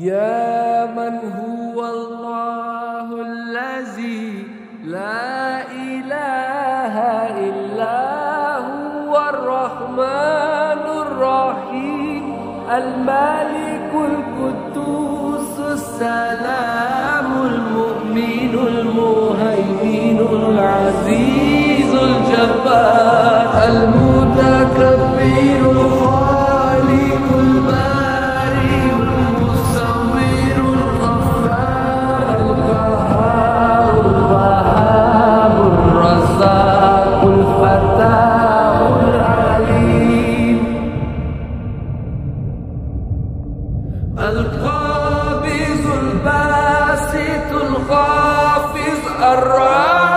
يا من هو الله الذي لا إله إلا هو الرحمن الرحيم الملك القدوس السلام. الرافع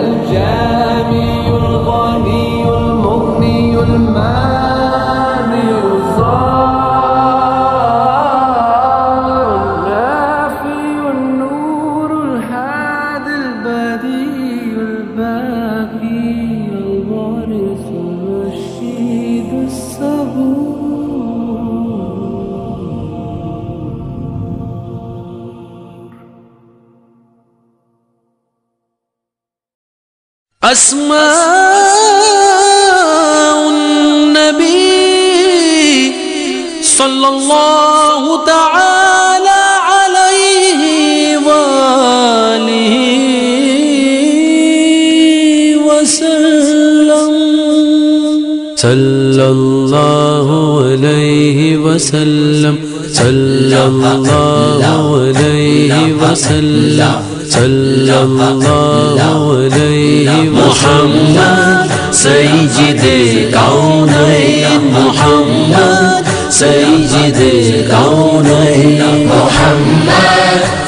المقسط أسماء النبي صلى الله تعالى عليه وآله وسلم. صلى الله عليه وسلم. صلی اللہ علیہ وسلم. صلی اللہ علیہ محمد سید کونین محمد سید کونین محمد.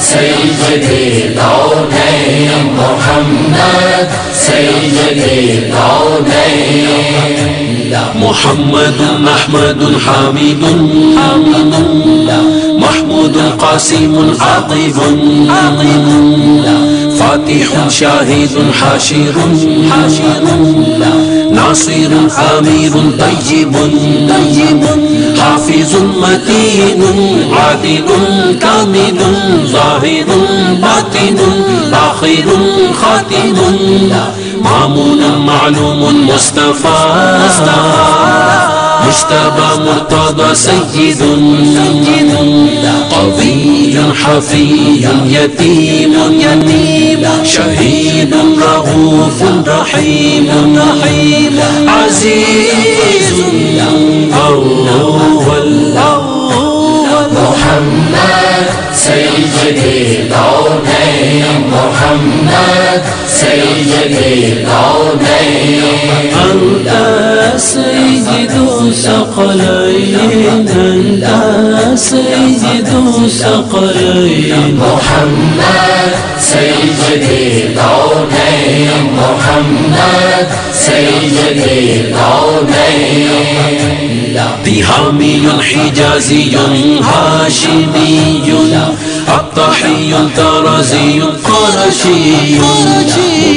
سيد الكونين محمد سيد الكونين محمد محمد حميد محمود قاسم عاقب. فاتح شاهد حاشر حاشر ناصر آمير طيب طيب حافظ متين عادل كامل ظاهر باطن، آخر خاتم مامون معلوم مصطفى مجتبى مرتضى سيد قوي حفي يتيم يتيم شهيد رؤوف رحيم رحيم عزيز الأول محمد سيد الكونين محمد سيد الكونين أنت سيد ثقلين أنت سيد ثقلين محمد سيد الكونين محمد سيد الكونين تهامي حجازي هاشمي الطحي ترزي قرشي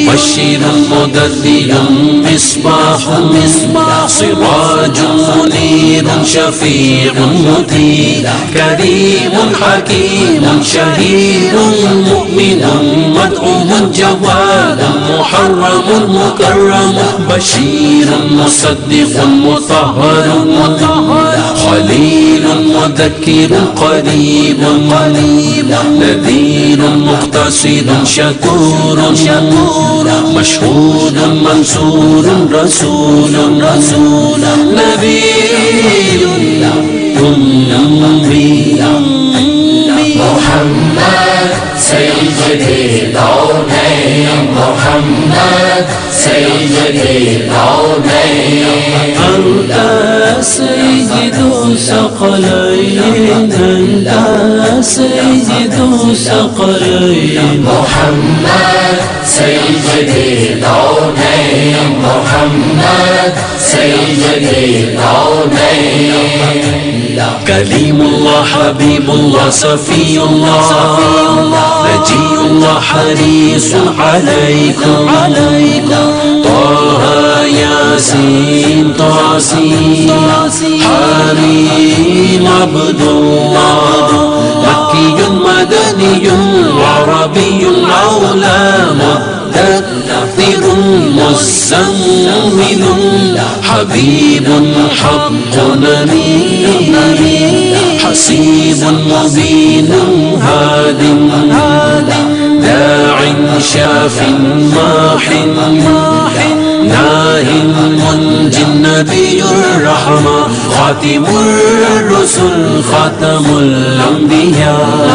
مبشر مدلي مصباح مصباح سراج منير شفيع مطيع كريم حكيم شهيد مؤمن مدعو جواد محرم مكرم بشير مصدق مطهر خليل مذكر قريب قريب نذير مقتصد شكور شكور مشهود منصور رسول رسول نبي أمي محمد سيد الكونين محمد سيد الكونين أنت سيد ثقلين أنت سيد ثقلين محمد سيد الكونين محمد سيد الكونين كليم الله حبيب الله صفي الله نجي الله حريص عليكم عليكم طه ياسين طاسين حريم عبد الله مكي مدني عربي علام مدثر مزمل حبيب حق نبي حسيب مبين هاد داع شاف ماح ناه النبي الرحمة، خاتم الرسل، خاتم الأنبياء.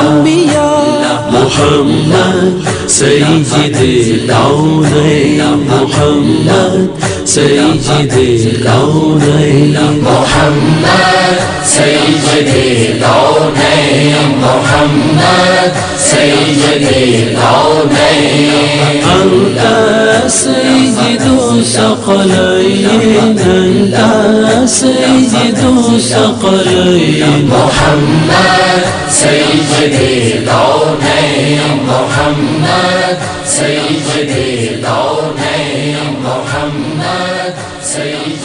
محمد سيد الكونين محمد سيد الكونين محمد سيد الكونين محمد، سيد الكونين أنت سيد ثقلين أنت سيد ثقلين محمد سيد الكونين محمد سيد الكونين محمد سيد